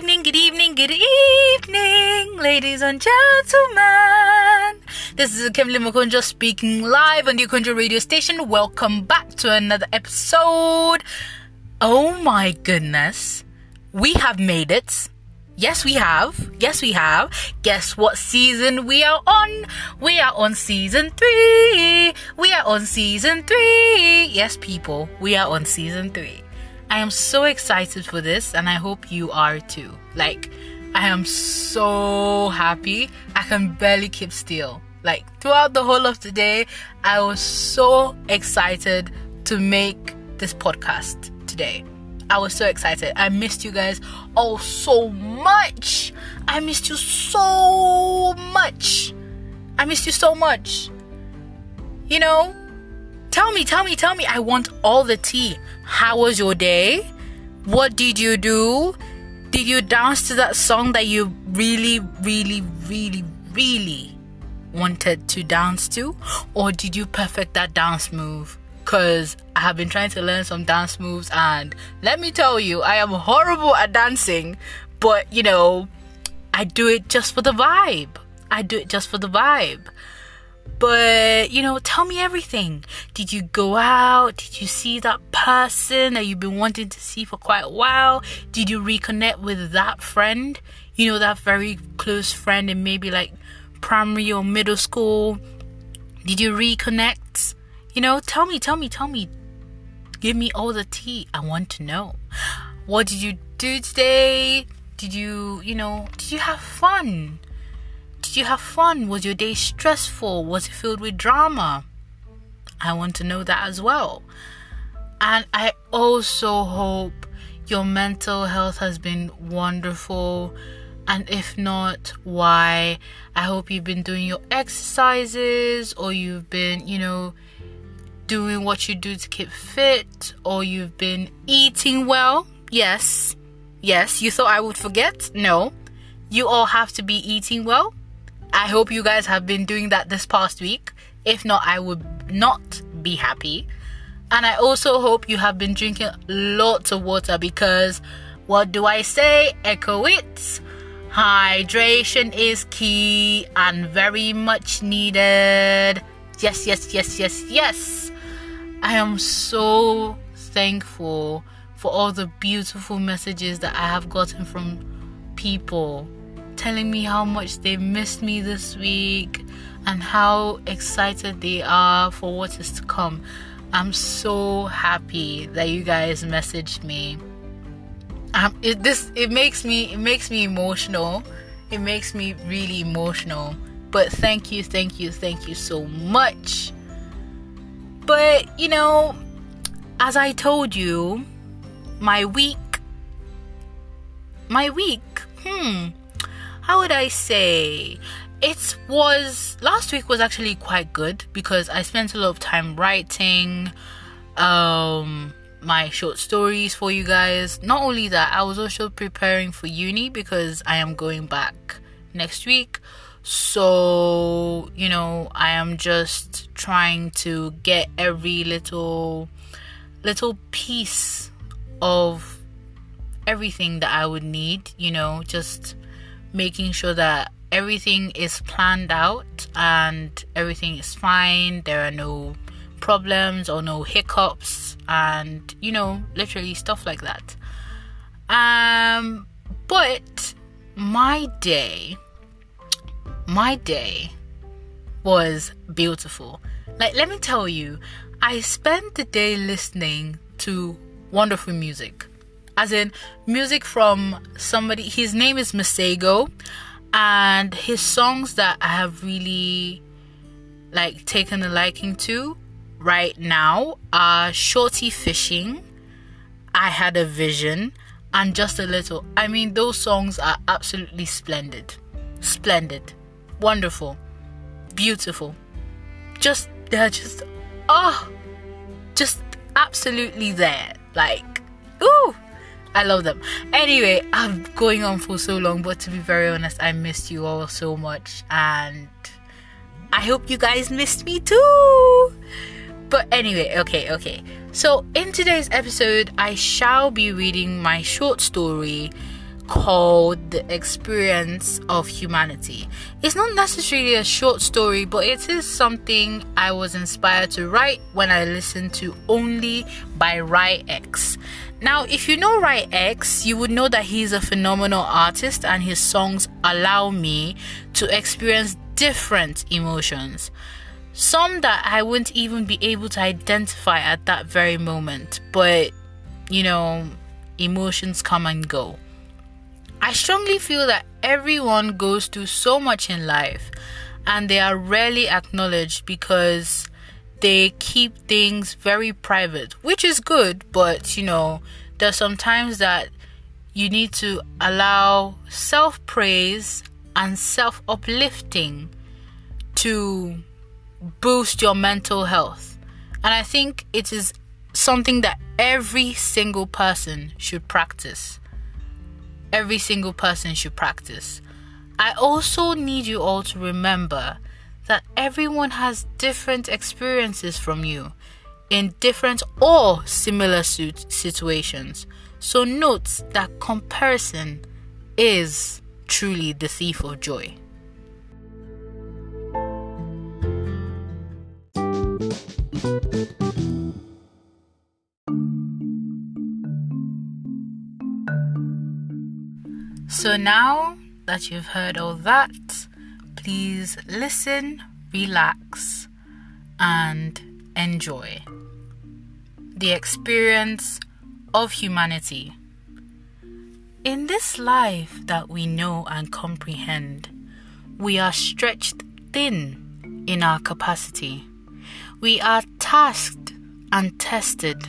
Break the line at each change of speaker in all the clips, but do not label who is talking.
evening, good evening, good evening, ladies and gentlemen. This is Nkemdilim Okonjo speaking live on the Okonjo radio station. Welcome back to another episode. Oh my goodness, we have made it. Yes, we have. Yes, we have. Guess what season we are on? We are on season three. We are on season three. Yes, people, we are on season three. I am so excited for this, and I hope you are too. Like, I am so happy. I can barely keep still. Like, throughout the whole of the day, I was so excited to make this podcast today. I was so excited. I missed you guys all so much. I missed you so much. I missed you so much. You know, Tell me, tell me, tell me. I want all the tea. How was your day? What did you do? Did you dance to that song that you really, really, really, really wanted to dance to? Or did you perfect that dance move? Because I have been trying to learn some dance moves, and let me tell you, I am horrible at dancing, but you know, I do it just for the vibe. I do it just for the vibe. But, you know, tell me everything. Did you go out? Did you see that person that you've been wanting to see for quite a while? Did you reconnect with that friend? You know, that very close friend in maybe like primary or middle school? Did you reconnect? You know, tell me, tell me, tell me. Give me all the tea. I want to know. What did you do today? Did you, you know, did you have fun? Did you have fun? Was your day stressful? Was it filled with drama? I want to know that as well. And I also hope your mental health has been wonderful. And if not, why? I hope you've been doing your exercises or you've been, you know, doing what you do to keep fit or you've been eating well. Yes. Yes. You thought I would forget? No. You all have to be eating well. I hope you guys have been doing that this past week. If not, I would not be happy. And I also hope you have been drinking lots of water because what do I say? Echo it. Hydration is key and very much needed. Yes, yes, yes, yes, yes. I am so thankful for all the beautiful messages that I have gotten from people telling me how much they missed me this week and how excited they are for what is to come. I'm so happy that you guys messaged me. Um, it this it makes me it makes me emotional. It makes me really emotional. But thank you, thank you, thank you so much. But you know, as I told you, my week my week, hmm, how would I say? It was last week was actually quite good because I spent a lot of time writing um my short stories for you guys. Not only that, I was also preparing for uni because I am going back next week. So, you know, I am just trying to get every little little piece of everything that I would need, you know, just making sure that everything is planned out and everything is fine. There are no problems or no hiccups and you know, literally stuff like that. Um but my day my day was beautiful. Like let me tell you, I spent the day listening to wonderful music as in music from somebody. His name is Masego, and his songs that I have really like taken a liking to right now are Shorty Fishing, I Had a Vision, and Just a Little. I mean, those songs are absolutely splendid. Splendid. Wonderful. Beautiful. Just, they're just, oh, just absolutely there. Like, ooh, I love them. Anyway, I'm going on for so long, but to be very honest, I missed you all so much, and I hope you guys missed me too. But anyway, okay, okay. So, in today's episode, I shall be reading my short story called The Experience of Humanity. It's not necessarily a short story, but it is something I was inspired to write when I listened to Only by RY X. Now, if you know RY X, you would know that he's a phenomenal artist and his songs allow me to experience different emotions. Some that I wouldn't even be able to identify at that very moment, but you know, emotions come and go. I strongly feel that everyone goes through so much in life and they are rarely acknowledged because they keep things very private, which is good, but you know, there's sometimes that you need to allow self praise and self uplifting to boost your mental health. And I think it is something that every single person should practice every single person should practice. I also need you all to remember that everyone has different experiences from you in different or similar situations. So note that comparison is truly the thief of joy. So now that you've heard all that, please listen, relax, and enjoy the experience of humanity. In this life that we know and comprehend, we are stretched thin in our capacity. We are tasked and tested.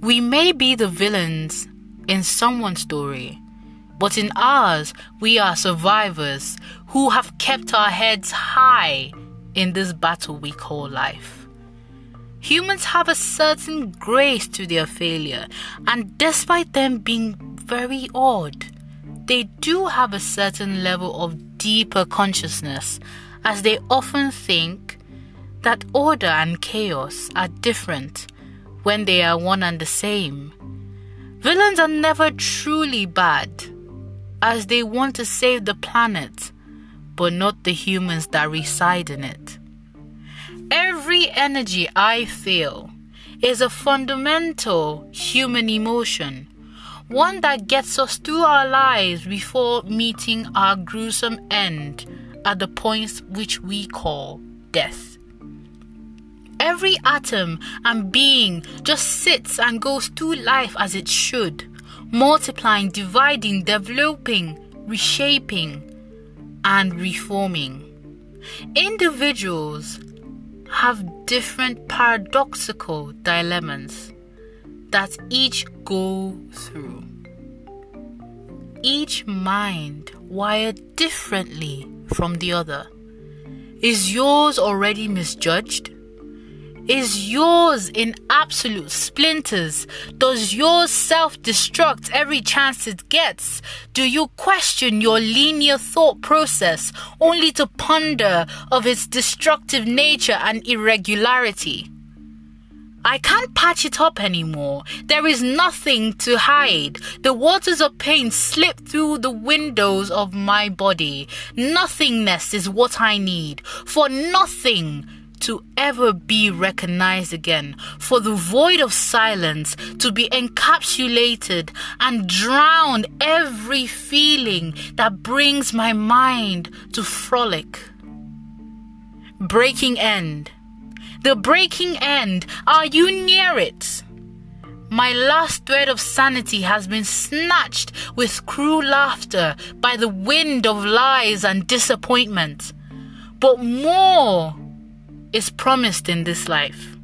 We may be the villains in someone's story but in ours, we are survivors who have kept our heads high in this battle we call life. Humans have a certain grace to their failure, and despite them being very odd, they do have a certain level of deeper consciousness as they often think that order and chaos are different when they are one and the same. Villains are never truly bad as they want to save the planet, but not the humans that reside in it. Every energy I feel is a fundamental human emotion, one that gets us through our lives before meeting our gruesome end at the points which we call death. Every atom and being just sits and goes through life as it should multiplying, dividing, developing, reshaping, and reforming. Individuals have different paradoxical dilemmas that each go through. Each mind wired differently from the other. Is yours already misjudged? Is yours in absolute splinters? Does yours self destruct every chance it gets? Do you question your linear thought process only to ponder of its destructive nature and irregularity? I can't patch it up anymore. There is nothing to hide. The waters of pain slip through the windows of my body. Nothingness is what I need. For nothing to ever be recognized again, for the void of silence to be encapsulated and drown every feeling that brings my mind to frolic. Breaking end. The breaking end. Are you near it? My last thread of sanity has been snatched with cruel laughter by the wind of lies and disappointment. But more is promised in this life.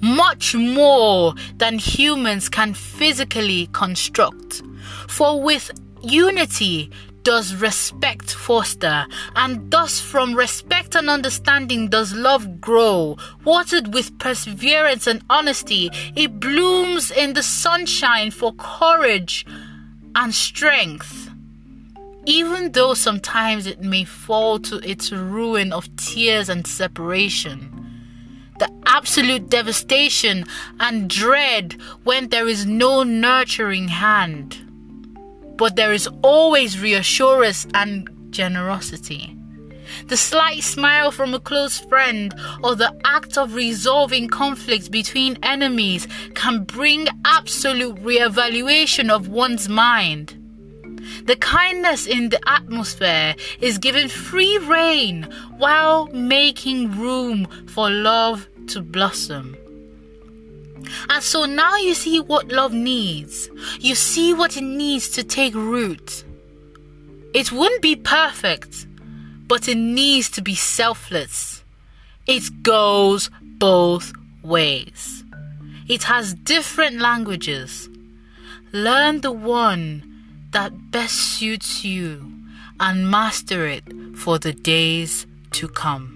Much more than humans can physically construct. For with unity does respect foster, and thus from respect and understanding does love grow. Watered with perseverance and honesty, it blooms in the sunshine for courage and strength even though sometimes it may fall to its ruin of tears and separation. The absolute devastation and dread when there is no nurturing hand. but there is always reassurance and generosity. The slight smile from a close friend or the act of resolving conflicts between enemies can bring absolute reevaluation of one's mind. The kindness in the atmosphere is given free rein while making room for love to blossom. And so now you see what love needs. You see what it needs to take root. It wouldn't be perfect, but it needs to be selfless. It goes both ways. It has different languages. Learn the one that best suits you and master it for the days to come.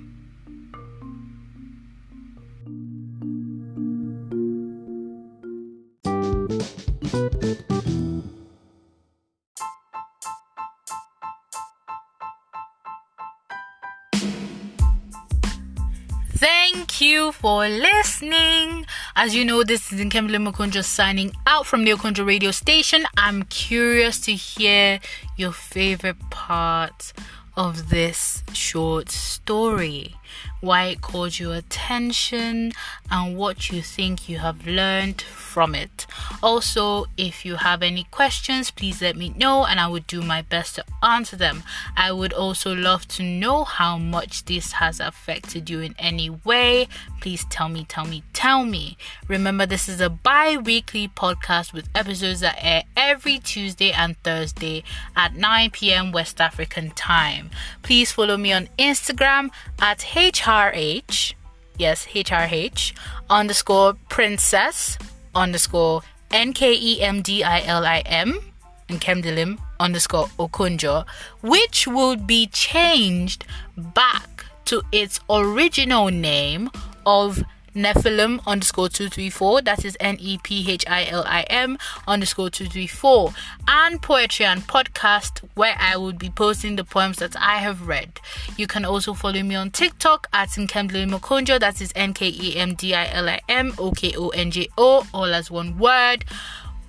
Thank you for listening. As you know, this is Nkemdilim Okonjo signing out from the Okonjo radio station. I'm curious to hear your favorite part of this short story why it caught your attention, and what you think you have learned from it. Also, if you have any questions, please let me know and I would do my best to answer them. I would also love to know how much this has affected you in any way. Please tell me, tell me, tell me. Remember, this is a bi weekly podcast with episodes that air every Tuesday and Thursday at 9 p.m. West African time. Please follow me on Instagram at HRH, yes, HRH, underscore princess, underscore N-K-E-M-D-I-L-I-M, and Kemdilim, underscore Okonjo, which would be changed back to its original name of Nephilim underscore 234, that is N E P H I L I M underscore 234, and poetry and podcast where I would be posting the poems that I have read. You can also follow me on TikTok at Nkemdilim Okonjo, that is N K E M D I L I M O K O N J O, all as one word.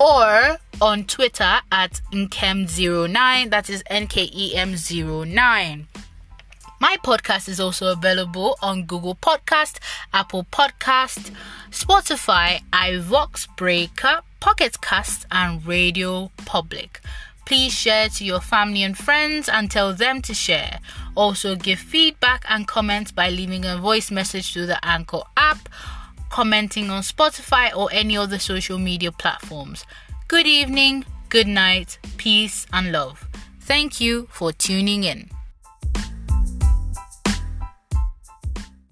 Or on Twitter at Nkem09, that is N K E M 09. My podcast is also available on Google Podcast, Apple Podcast, Spotify, iVox Breaker, Pocket Cast, and Radio Public. Please share to your family and friends and tell them to share. Also, give feedback and comments by leaving a voice message through the Anchor app, commenting on Spotify or any other social media platforms. Good evening, good night, peace, and love. Thank you for tuning in.